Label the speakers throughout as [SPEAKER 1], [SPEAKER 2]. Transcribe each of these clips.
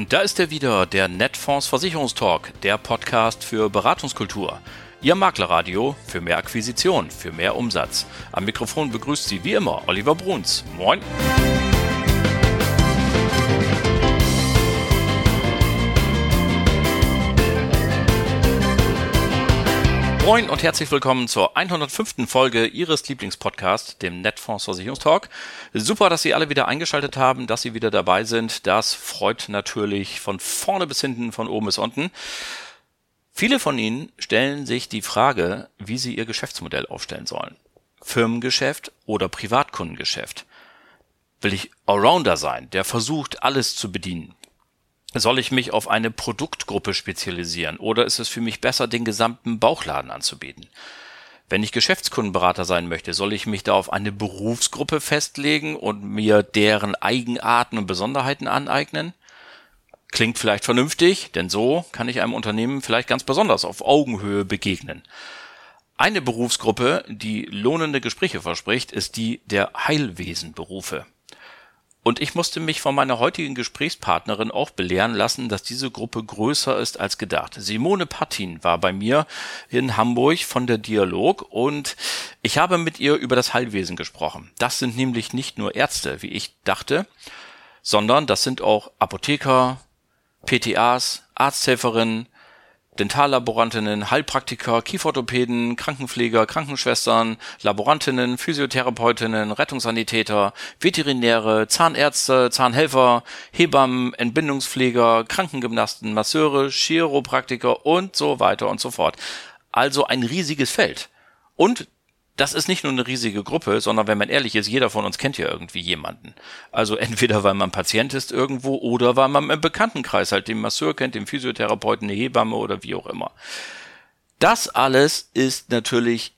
[SPEAKER 1] Und da ist er wieder, der Netfonds Versicherungstalk, der Podcast für Beratungskultur. Ihr Maklerradio für mehr Akquisition, für mehr Umsatz. Am Mikrofon begrüßt Sie wie immer Oliver Bruns. Moin. Moin und herzlich willkommen zur 105. Folge Ihres Lieblingspodcasts, dem Netfonds Versicherungstalk. Super, dass Sie alle wieder eingeschaltet haben, dass Sie wieder dabei sind. Das freut natürlich von vorne bis hinten, von oben bis unten. Viele von Ihnen stellen sich die Frage, wie Sie Ihr Geschäftsmodell aufstellen sollen. Firmengeschäft oder Privatkundengeschäft? Will ich Allrounder sein, der versucht, alles zu bedienen? Soll ich mich auf eine Produktgruppe spezialisieren oder ist es für mich besser, den gesamten Bauchladen anzubieten? Wenn ich Geschäftskundenberater sein möchte, soll ich mich da auf eine Berufsgruppe festlegen und mir deren Eigenarten und Besonderheiten aneignen? Klingt vielleicht vernünftig, denn so kann ich einem Unternehmen vielleicht ganz besonders auf Augenhöhe begegnen. Eine Berufsgruppe, die lohnende Gespräche verspricht, ist die der Heilwesenberufe. Und ich musste mich von meiner heutigen Gesprächspartnerin auch belehren lassen, dass diese Gruppe größer ist als gedacht. Simone Pattin war bei mir in Hamburg von der Dialog und ich habe mit ihr über das Heilwesen gesprochen. Das sind nämlich nicht nur Ärzte, wie ich dachte, sondern das sind auch Apotheker, PTAs, Arzthelferinnen, Dentallaborantinnen, Heilpraktiker, Kieferorthopäden, Krankenpfleger, Krankenschwestern, Laborantinnen, Physiotherapeutinnen, Rettungssanitäter, Veterinäre, Zahnärzte, Zahnhelfer, Hebammen, Entbindungspfleger, Krankengymnasten, Masseure, Chiropraktiker und so weiter und so fort. Also ein riesiges Feld. Und das ist nicht nur eine riesige Gruppe, sondern wenn man ehrlich ist, jeder von uns kennt ja irgendwie jemanden. Also entweder weil man Patient ist irgendwo oder weil man im Bekanntenkreis halt den Masseur kennt, den Physiotherapeuten, eine Hebamme oder wie auch immer. Das alles ist natürlich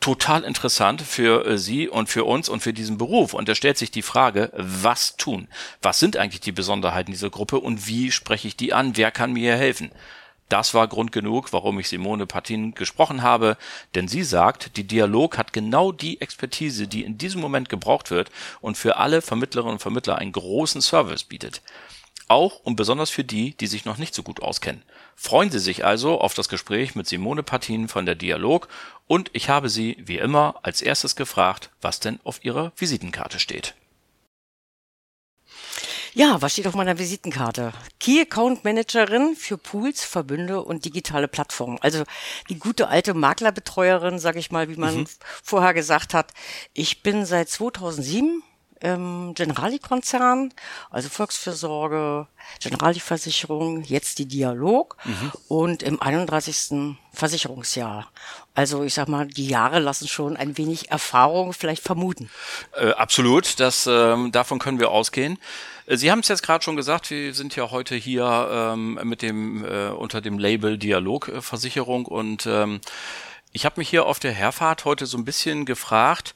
[SPEAKER 1] total interessant für äh, Sie und für uns und für diesen Beruf. Und da stellt sich die Frage, was tun? Was sind eigentlich die Besonderheiten dieser Gruppe und wie spreche ich die an? Wer kann mir helfen? Das war Grund genug, warum ich Simone Patin gesprochen habe, denn sie sagt, die Dialog hat genau die Expertise, die in diesem Moment gebraucht wird und für alle Vermittlerinnen und Vermittler einen großen Service bietet. Auch und besonders für die, die sich noch nicht so gut auskennen. Freuen Sie sich also auf das Gespräch mit Simone Patin von der Dialog und ich habe sie, wie immer, als erstes gefragt, was denn auf ihrer Visitenkarte steht.
[SPEAKER 2] Ja, was steht auf meiner Visitenkarte? Key Account Managerin für Pools, Verbünde und digitale Plattformen. Also die gute alte Maklerbetreuerin, sag ich mal, wie man mhm. vorher gesagt hat. Ich bin seit 2007 im Generali-Konzern, also Volksfürsorge, Generali-Versicherung, jetzt die Dialog mhm. und im 31. Versicherungsjahr. Also ich sag mal, die Jahre lassen schon ein wenig Erfahrung vielleicht vermuten.
[SPEAKER 1] Äh, absolut, das ähm, davon können wir ausgehen. Äh, Sie haben es jetzt gerade schon gesagt, wir sind ja heute hier ähm, mit dem äh, unter dem Label Dialogversicherung und ähm, ich habe mich hier auf der Herfahrt heute so ein bisschen gefragt,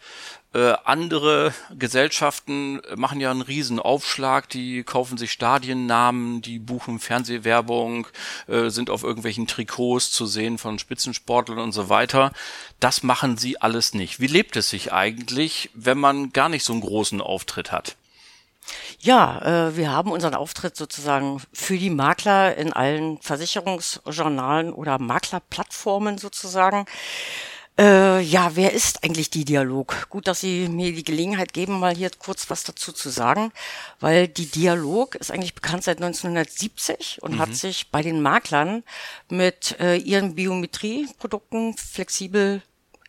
[SPEAKER 1] äh, andere Gesellschaften machen ja einen riesen Aufschlag, die kaufen sich Stadiennamen, die buchen Fernsehwerbung, äh, sind auf irgendwelchen Trikots zu sehen von Spitzensportlern und so weiter. Das machen sie alles nicht. Wie lebt es sich eigentlich, wenn man gar nicht so einen großen Auftritt hat?
[SPEAKER 2] Ja, äh, wir haben unseren Auftritt sozusagen für die Makler in allen Versicherungsjournalen oder Maklerplattformen sozusagen. Äh, ja, wer ist eigentlich die Dialog? Gut, dass Sie mir die Gelegenheit geben, mal hier kurz was dazu zu sagen, weil die Dialog ist eigentlich bekannt seit 1970 und mhm. hat sich bei den Maklern mit äh, ihren Biometrieprodukten flexibel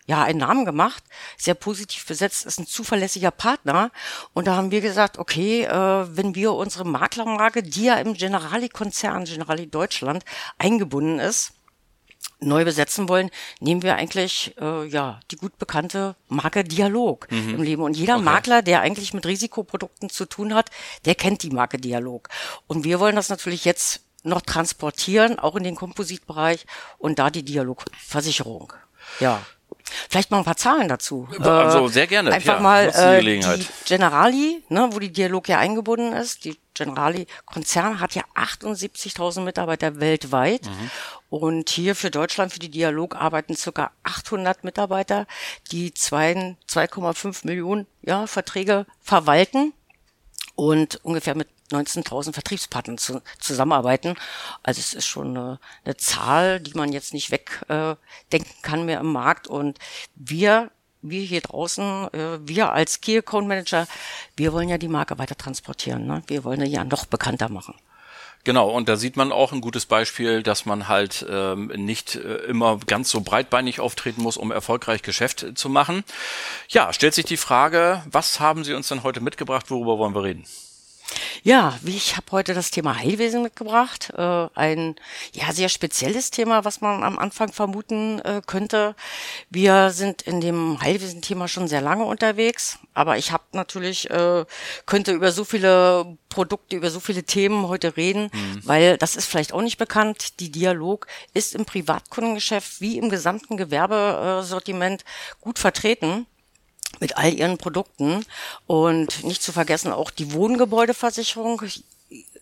[SPEAKER 2] ja, einen Namen gemacht, sehr positiv besetzt, ist ein zuverlässiger Partner. Und da haben wir gesagt, okay, äh, wenn wir unsere Maklermarke, die ja im Generali-Konzern, Generali Deutschland, eingebunden ist, neu besetzen wollen, nehmen wir eigentlich äh, ja die gut bekannte Marke Dialog mhm. im Leben. Und jeder okay. Makler, der eigentlich mit Risikoprodukten zu tun hat, der kennt die Marke Dialog. Und wir wollen das natürlich jetzt noch transportieren, auch in den Kompositbereich und da die Dialogversicherung. Ja. Vielleicht mal ein paar Zahlen dazu.
[SPEAKER 1] Also sehr gerne.
[SPEAKER 2] Einfach ja, mal äh, die, die Generali, ne, wo die Dialog ja eingebunden ist. Die Generali-Konzern hat ja 78.000 Mitarbeiter weltweit. Mhm. Und hier für Deutschland, für die Dialog arbeiten circa 800 Mitarbeiter, die 2,5 Millionen ja, Verträge verwalten und ungefähr mit 19.000 Vertriebspartnern zu, zusammenarbeiten. Also es ist schon eine, eine Zahl, die man jetzt nicht wegdenken äh, kann mehr im Markt. Und wir wir hier draußen, äh, wir als Key Account Manager, wir wollen ja die Marke weiter transportieren. Ne? Wir wollen ja noch bekannter machen.
[SPEAKER 1] Genau, und da sieht man auch ein gutes Beispiel, dass man halt ähm, nicht äh, immer ganz so breitbeinig auftreten muss, um erfolgreich Geschäft zu machen. Ja, stellt sich die Frage, was haben Sie uns denn heute mitgebracht, worüber wollen wir reden?
[SPEAKER 2] Ja, ich habe heute das Thema Heilwesen mitgebracht. Äh, ein ja sehr spezielles Thema, was man am Anfang vermuten äh, könnte. Wir sind in dem Heilwesen-Thema schon sehr lange unterwegs, aber ich habe natürlich äh, könnte über so viele Produkte, über so viele Themen heute reden, mhm. weil das ist vielleicht auch nicht bekannt. Die Dialog ist im Privatkundengeschäft wie im gesamten Gewerbesortiment gut vertreten mit all ihren Produkten und nicht zu vergessen auch die Wohngebäudeversicherung,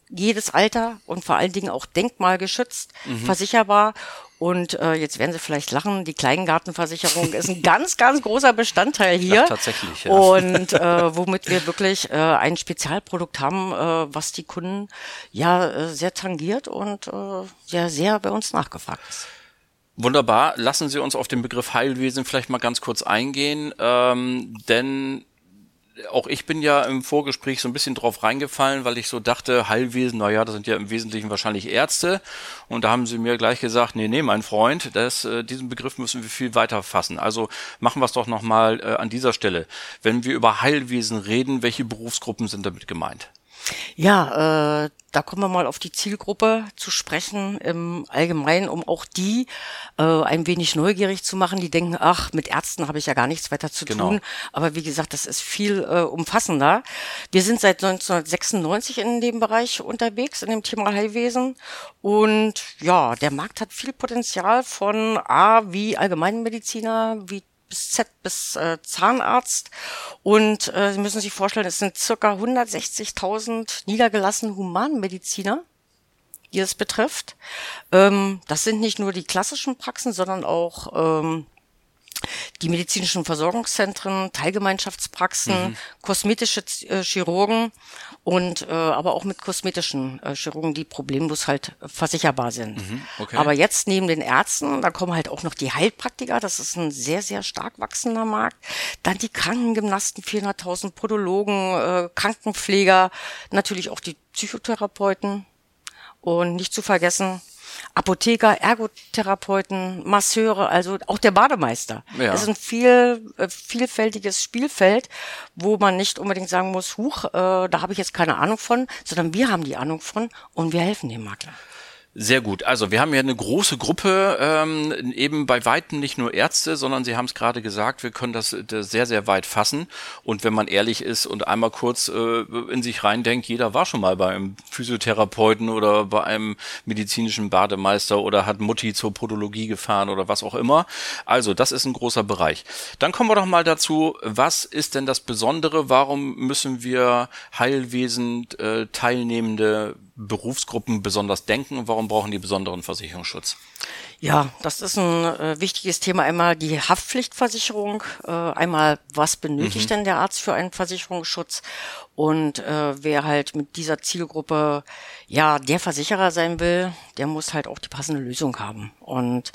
[SPEAKER 2] jedes Alter und vor allen Dingen auch denkmalgeschützt, mhm. versicherbar. Und äh, jetzt werden Sie vielleicht lachen, die Kleingartenversicherung ist ein ganz, ganz großer Bestandteil hier. Ja,
[SPEAKER 1] tatsächlich, ja.
[SPEAKER 2] Und äh, womit wir wirklich äh, ein Spezialprodukt haben, äh, was die Kunden ja äh, sehr tangiert und äh, ja sehr bei uns nachgefragt ist.
[SPEAKER 1] Wunderbar. Lassen Sie uns auf den Begriff Heilwesen vielleicht mal ganz kurz eingehen, ähm, denn auch ich bin ja im Vorgespräch so ein bisschen drauf reingefallen, weil ich so dachte, Heilwesen, naja, das sind ja im Wesentlichen wahrscheinlich Ärzte. Und da haben sie mir gleich gesagt, nee, nee, mein Freund, das, äh, diesen Begriff müssen wir viel weiter fassen. Also machen wir es doch nochmal äh, an dieser Stelle. Wenn wir über Heilwesen reden, welche Berufsgruppen sind damit gemeint?
[SPEAKER 2] Ja, äh, da kommen wir mal auf die Zielgruppe zu sprechen im Allgemeinen, um auch die äh, ein wenig neugierig zu machen, die denken, ach, mit Ärzten habe ich ja gar nichts weiter zu genau. tun. Aber wie gesagt, das ist viel äh, umfassender. Wir sind seit 1996 in dem Bereich unterwegs, in dem Thema Heilwesen. Und ja, der Markt hat viel Potenzial von A wie Allgemeinmediziner, wie bis Z bis äh, Zahnarzt. Und äh, Sie müssen sich vorstellen, es sind circa 160.000 niedergelassene Humanmediziner, die es betrifft. Ähm, das sind nicht nur die klassischen Praxen, sondern auch ähm, die medizinischen Versorgungszentren, Teilgemeinschaftspraxen, mhm. kosmetische äh, Chirurgen und äh, aber auch mit kosmetischen äh, Chirurgen, die problemlos halt versicherbar sind. Mhm, okay. Aber jetzt neben den Ärzten, da kommen halt auch noch die Heilpraktiker, das ist ein sehr, sehr stark wachsender Markt. Dann die Krankengymnasten, 400.000 Podologen, äh, Krankenpfleger, natürlich auch die Psychotherapeuten und nicht zu vergessen Apotheker, Ergotherapeuten, Masseure, also auch der Bademeister. Ja. Das ist ein viel, äh, vielfältiges Spielfeld, wo man nicht unbedingt sagen muss, huch, äh, da habe ich jetzt keine Ahnung von, sondern wir haben die Ahnung von und wir helfen dem Makler.
[SPEAKER 1] Sehr gut. Also wir haben ja eine große Gruppe, ähm, eben bei weitem nicht nur Ärzte, sondern Sie haben es gerade gesagt, wir können das, das, sehr, sehr weit fassen. Und wenn man ehrlich ist und einmal kurz äh, in sich reindenkt, jeder war schon mal bei einem Physiotherapeuten oder bei einem medizinischen Bademeister oder hat Mutti zur Podologie gefahren oder was auch immer. Also das ist ein großer Bereich. Dann kommen wir doch mal dazu, was ist denn das Besondere? Warum müssen wir Heilwesen äh, teilnehmende Berufsgruppen besonders denken und warum brauchen die besonderen Versicherungsschutz?
[SPEAKER 2] Ja, das ist ein äh, wichtiges Thema. Einmal die Haftpflichtversicherung. Äh, einmal, was benötigt mhm. denn der Arzt für einen Versicherungsschutz? Und äh, wer halt mit dieser Zielgruppe ja der Versicherer sein will, der muss halt auch die passende Lösung haben. Und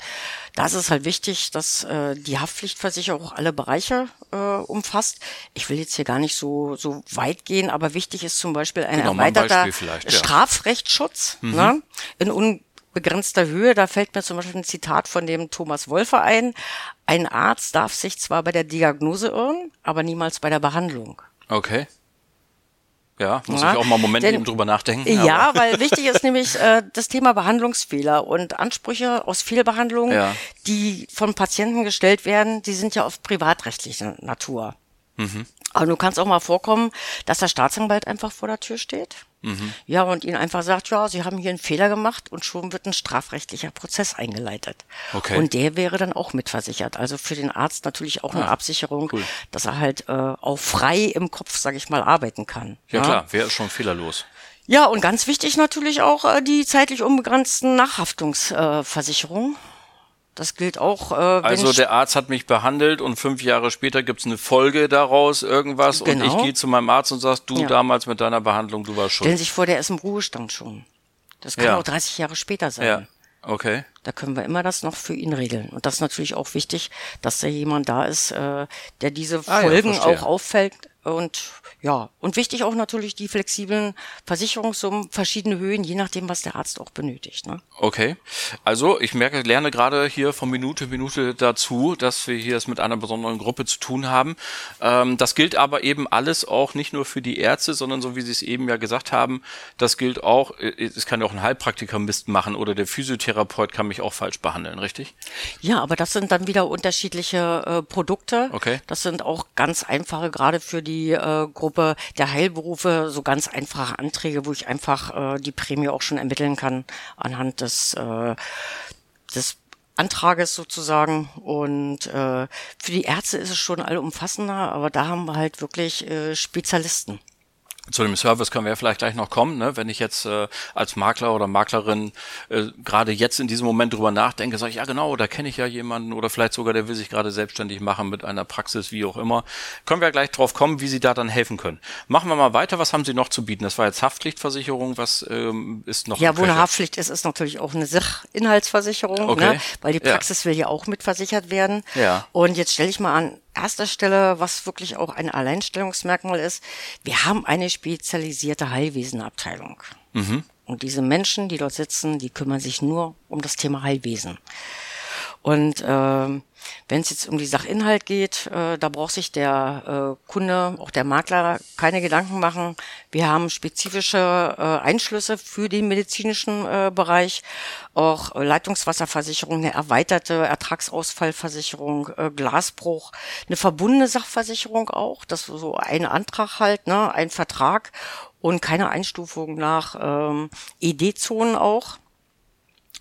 [SPEAKER 2] da ist es halt wichtig, dass äh, die Haftpflichtversicherung auch alle Bereiche äh, umfasst. Ich will jetzt hier gar nicht so so weit gehen, aber wichtig ist zum Beispiel ein genau, erweiterter ein Strafrechtsschutz mhm. ne, in un begrenzter Höhe. Da fällt mir zum Beispiel ein Zitat von dem Thomas Wolfe ein. Ein Arzt darf sich zwar bei der Diagnose irren, aber niemals bei der Behandlung.
[SPEAKER 1] Okay. Ja, muss ja, ich auch mal einen Moment denn, eben drüber nachdenken.
[SPEAKER 2] Ja, weil wichtig ist nämlich äh, das Thema Behandlungsfehler und Ansprüche aus Fehlbehandlungen, ja. die von Patienten gestellt werden, die sind ja oft privatrechtlicher Natur. Mhm. Aber du kannst auch mal vorkommen, dass der Staatsanwalt einfach vor der Tür steht. Mhm. Ja, und ihnen einfach sagt, ja, sie haben hier einen Fehler gemacht und schon wird ein strafrechtlicher Prozess eingeleitet. Okay. Und der wäre dann auch mitversichert. Also für den Arzt natürlich auch ah, eine Absicherung, cool. dass er halt äh, auch frei im Kopf, sage ich mal, arbeiten kann.
[SPEAKER 1] Ja, ja, klar, wer ist schon fehlerlos?
[SPEAKER 2] Ja, und ganz wichtig natürlich auch äh, die zeitlich unbegrenzten Nachhaftungsversicherungen. Äh, das gilt auch. Äh,
[SPEAKER 1] also der Arzt hat mich behandelt und fünf Jahre später gibt's eine Folge daraus, irgendwas, genau. und ich gehe zu meinem Arzt und sagst, du ja. damals mit deiner Behandlung, du warst schuld.
[SPEAKER 2] Stellen sich vor, der ist im Ruhestand schon. Das kann ja. auch 30 Jahre später sein. Ja.
[SPEAKER 1] Okay.
[SPEAKER 2] Da können wir immer das noch für ihn regeln. Und das ist natürlich auch wichtig, dass da jemand da ist, äh, der diese Folgen ah, ja, auch auffällt und ja, und wichtig auch natürlich die flexiblen Versicherungssummen, verschiedene Höhen, je nachdem, was der Arzt auch benötigt. Ne?
[SPEAKER 1] Okay. Also ich merke, lerne gerade hier von Minute Minute dazu, dass wir hier es mit einer besonderen Gruppe zu tun haben. Ähm, das gilt aber eben alles auch nicht nur für die Ärzte, sondern so wie Sie es eben ja gesagt haben, das gilt auch, äh, es kann ja auch ein Heilpraktiker Mist machen oder der Physiotherapeut kann mich auch falsch behandeln, richtig?
[SPEAKER 2] Ja, aber das sind dann wieder unterschiedliche äh, Produkte.
[SPEAKER 1] Okay.
[SPEAKER 2] Das sind auch ganz einfache, gerade für die äh, Gruppe Gruppe der Heilberufe so ganz einfache Anträge, wo ich einfach äh, die Prämie auch schon ermitteln kann anhand des, äh, des Antrages sozusagen. Und äh, für die Ärzte ist es schon allumfassender, aber da haben wir halt wirklich äh, Spezialisten.
[SPEAKER 1] Zu dem Service können wir ja vielleicht gleich noch kommen. Ne? Wenn ich jetzt äh, als Makler oder Maklerin äh, gerade jetzt in diesem Moment drüber nachdenke, sage ich, ja genau, da kenne ich ja jemanden oder vielleicht sogar, der will sich gerade selbstständig machen mit einer Praxis, wie auch immer. Können wir ja gleich drauf kommen, wie Sie da dann helfen können. Machen wir mal weiter. Was haben Sie noch zu bieten? Das war jetzt Haftpflichtversicherung. Was ähm, ist noch?
[SPEAKER 2] Ja, wo eine Haftpflicht ist, ist natürlich auch eine Sachinhaltsversicherung, ne? okay. ne? weil die Praxis ja. will ja auch mitversichert werden.
[SPEAKER 1] Ja.
[SPEAKER 2] Und jetzt stelle ich mal an, erster Stelle, was wirklich auch ein Alleinstellungsmerkmal ist, wir haben eine spezialisierte Heilwesenabteilung. Mhm. Und diese Menschen, die dort sitzen, die kümmern sich nur um das Thema Heilwesen. Und äh, wenn es jetzt um die Sachinhalt geht, äh, da braucht sich der äh, Kunde, auch der Makler, keine Gedanken machen. Wir haben spezifische äh, Einschlüsse für den medizinischen äh, Bereich, auch Leitungswasserversicherung, eine erweiterte Ertragsausfallversicherung, äh, Glasbruch, eine verbundene Sachversicherung auch, das so ein Antrag halt, ne, ein Vertrag und keine Einstufung nach ähm, ED-Zonen auch.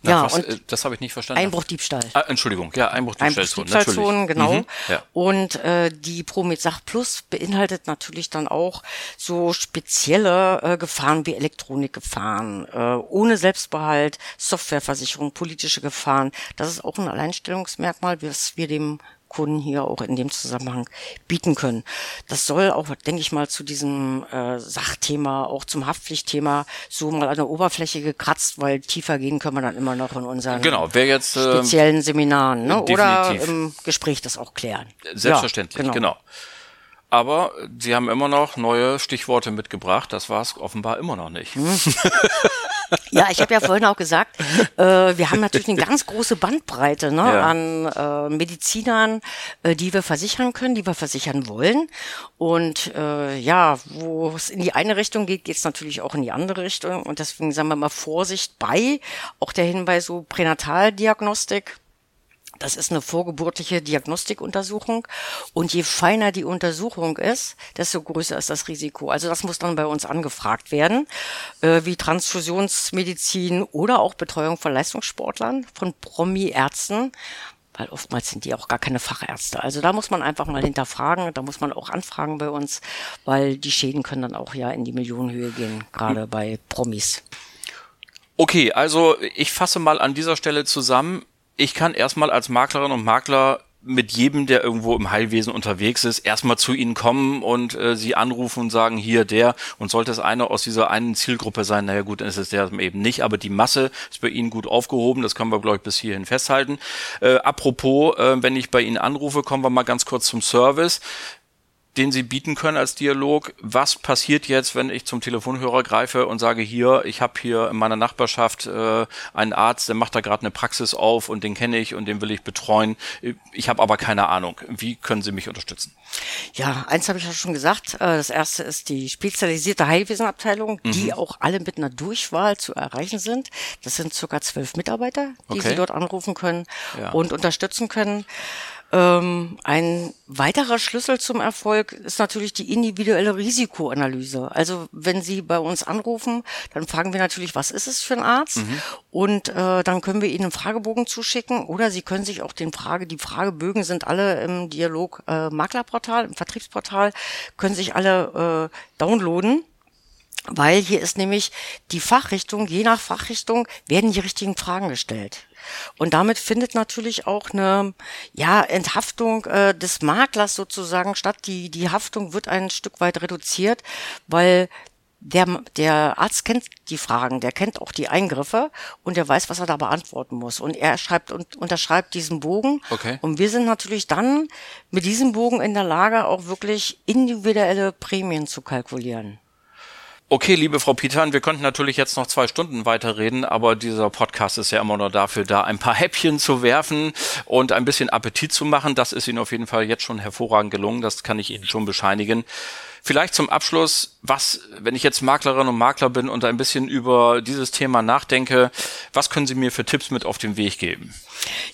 [SPEAKER 1] Ja, was, und äh, das habe ich nicht verstanden.
[SPEAKER 2] Einbruchdiebstahl.
[SPEAKER 1] Ah, Entschuldigung, ja, Einbruchdiebstahlzonen.
[SPEAKER 2] Einbruchdiebstahlzonen, genau. Mhm, ja. Und äh, die Promit Sach Plus beinhaltet natürlich dann auch so spezielle äh, Gefahren wie Elektronikgefahren, äh, ohne Selbstbehalt, Softwareversicherung, politische Gefahren. Das ist auch ein Alleinstellungsmerkmal, was wir dem Kunden hier auch in dem Zusammenhang bieten können. Das soll auch, denke ich mal, zu diesem äh, Sachthema, auch zum Haftpflichtthema so mal an der Oberfläche gekratzt, weil tiefer gehen können wir dann immer noch in unseren
[SPEAKER 1] genau, wer jetzt,
[SPEAKER 2] äh, speziellen Seminaren ne? oder im Gespräch das auch klären.
[SPEAKER 1] Selbstverständlich, ja, genau. genau. Aber Sie haben immer noch neue Stichworte mitgebracht. Das war es offenbar immer noch nicht. Hm.
[SPEAKER 2] Ja, ich habe ja vorhin auch gesagt, äh, wir haben natürlich eine ganz große Bandbreite ne, ja. an äh, Medizinern, äh, die wir versichern können, die wir versichern wollen. Und äh, ja, wo es in die eine Richtung geht, geht es natürlich auch in die andere Richtung. Und deswegen sagen wir mal Vorsicht bei. Auch der Hinweis so Pränataldiagnostik das ist eine vorgeburtliche Diagnostikuntersuchung. Und je feiner die Untersuchung ist, desto größer ist das Risiko. Also das muss dann bei uns angefragt werden, äh, wie Transfusionsmedizin oder auch Betreuung von Leistungssportlern, von Promi-Ärzten. Weil oftmals sind die auch gar keine Fachärzte. Also da muss man einfach mal hinterfragen, da muss man auch anfragen bei uns, weil die Schäden können dann auch ja in die Millionenhöhe gehen, gerade hm. bei Promis.
[SPEAKER 1] Okay, also ich fasse mal an dieser Stelle zusammen ich kann erstmal als Maklerin und Makler mit jedem, der irgendwo im Heilwesen unterwegs ist, erstmal zu ihnen kommen und äh, sie anrufen und sagen, hier der. Und sollte es einer aus dieser einen Zielgruppe sein, naja gut, dann ist es der eben nicht, aber die Masse ist bei ihnen gut aufgehoben, das können wir, glaube ich, bis hierhin festhalten. Äh, apropos, äh, wenn ich bei Ihnen anrufe, kommen wir mal ganz kurz zum Service den Sie bieten können als Dialog. Was passiert jetzt, wenn ich zum Telefonhörer greife und sage, hier, ich habe hier in meiner Nachbarschaft äh, einen Arzt, der macht da gerade eine Praxis auf und den kenne ich und den will ich betreuen. Ich habe aber keine Ahnung. Wie können Sie mich unterstützen?
[SPEAKER 2] Ja, eins habe ich ja schon gesagt. Äh, das erste ist die spezialisierte Heilwesenabteilung, mhm. die auch alle mit einer Durchwahl zu erreichen sind. Das sind circa zwölf Mitarbeiter, die okay. Sie dort anrufen können ja. und unterstützen können. Ähm, ein weiterer Schlüssel zum Erfolg ist natürlich die individuelle Risikoanalyse. Also wenn Sie bei uns anrufen, dann fragen wir natürlich, was ist es für ein Arzt? Mhm. Und äh, dann können wir Ihnen einen Fragebogen zuschicken oder Sie können sich auch den Frage, die Fragebögen sind alle im Dialog äh, Maklerportal, im Vertriebsportal, können sich alle äh, downloaden weil hier ist nämlich die Fachrichtung, je nach Fachrichtung werden die richtigen Fragen gestellt. Und damit findet natürlich auch eine ja, Enthaftung äh, des Maklers sozusagen statt. Die, die Haftung wird ein Stück weit reduziert, weil der, der Arzt kennt die Fragen, der kennt auch die Eingriffe und der weiß, was er da beantworten muss. Und er schreibt und unterschreibt diesen Bogen.
[SPEAKER 1] Okay.
[SPEAKER 2] Und wir sind natürlich dann mit diesem Bogen in der Lage, auch wirklich individuelle Prämien zu kalkulieren.
[SPEAKER 1] Okay, liebe Frau Pitan, wir könnten natürlich jetzt noch zwei Stunden weiterreden, aber dieser Podcast ist ja immer nur dafür da, ein paar Häppchen zu werfen und ein bisschen Appetit zu machen. Das ist Ihnen auf jeden Fall jetzt schon hervorragend gelungen, das kann ich Ihnen schon bescheinigen. Vielleicht zum Abschluss, was, wenn ich jetzt Maklerin und Makler bin und ein bisschen über dieses Thema nachdenke, was können Sie mir für Tipps mit auf den Weg geben?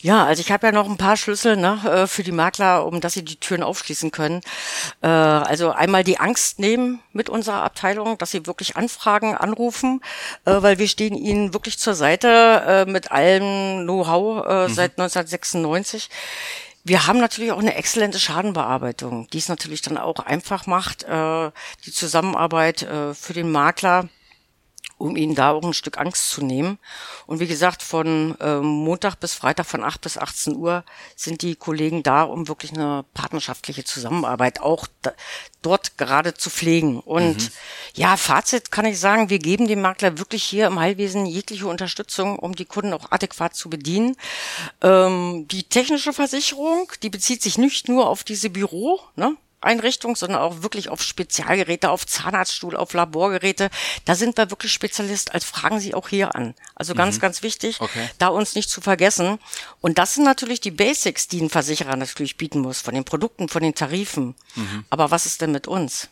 [SPEAKER 2] Ja, also ich habe ja noch ein paar Schlüssel ne, äh, für die Makler, um dass sie die Türen aufschließen können. Äh, also einmal die Angst nehmen mit unserer Abteilung, dass sie wirklich anfragen, anrufen, äh, weil wir stehen ihnen wirklich zur Seite mit allem Know-how mhm. seit 1996. Wir haben natürlich auch eine exzellente Schadenbearbeitung, die es natürlich dann auch einfach macht, äh, die Zusammenarbeit äh, für den Makler um ihnen da auch ein Stück Angst zu nehmen. Und wie gesagt, von äh, Montag bis Freitag von 8 bis 18 Uhr sind die Kollegen da, um wirklich eine partnerschaftliche Zusammenarbeit auch da, dort gerade zu pflegen. Und mhm. ja, Fazit kann ich sagen, wir geben dem Makler wirklich hier im Heilwesen jegliche Unterstützung, um die Kunden auch adäquat zu bedienen. Ähm, die technische Versicherung, die bezieht sich nicht nur auf diese Büro, ne? Einrichtung, sondern auch wirklich auf Spezialgeräte, auf Zahnarztstuhl, auf Laborgeräte. Da sind wir wirklich Spezialist. Als fragen Sie auch hier an. Also ganz, mhm. ganz wichtig, okay. da uns nicht zu vergessen. Und das sind natürlich die Basics, die ein Versicherer natürlich bieten muss, von den Produkten, von den Tarifen. Mhm. Aber was ist denn mit uns?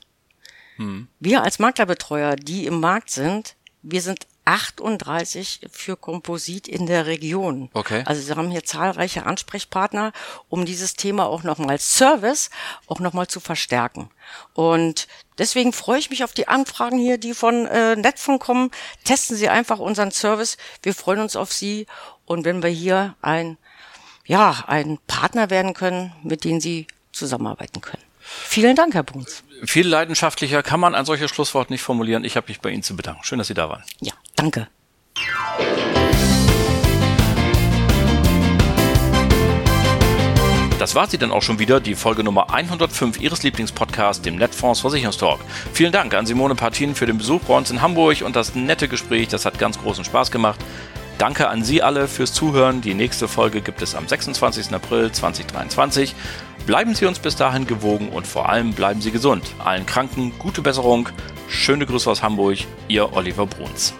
[SPEAKER 2] Mhm. Wir als Maklerbetreuer, die im Markt sind, wir sind 38 für Komposit in der Region.
[SPEAKER 1] Okay.
[SPEAKER 2] Also Sie haben hier zahlreiche Ansprechpartner, um dieses Thema auch nochmal Service auch nochmal zu verstärken. Und deswegen freue ich mich auf die Anfragen hier, die von äh, Netfon kommen. Testen Sie einfach unseren Service. Wir freuen uns auf Sie. Und wenn wir hier ein, ja, ein Partner werden können, mit dem Sie zusammenarbeiten können. Vielen Dank, Herr Bruns.
[SPEAKER 1] Viel leidenschaftlicher kann man ein solches Schlusswort nicht formulieren. Ich habe mich bei Ihnen zu bedanken. Schön, dass Sie da waren.
[SPEAKER 2] Ja, danke.
[SPEAKER 1] Das war sie dann auch schon wieder, die Folge Nummer 105 Ihres Lieblingspodcasts, dem Netfonds Versicherungstalk. Vielen Dank an Simone Partin für den Besuch bei uns in Hamburg und das nette Gespräch. Das hat ganz großen Spaß gemacht. Danke an Sie alle fürs Zuhören. Die nächste Folge gibt es am 26. April 2023. Bleiben Sie uns bis dahin gewogen und vor allem bleiben Sie gesund. Allen Kranken gute Besserung. Schöne Grüße aus Hamburg, Ihr Oliver Bruns.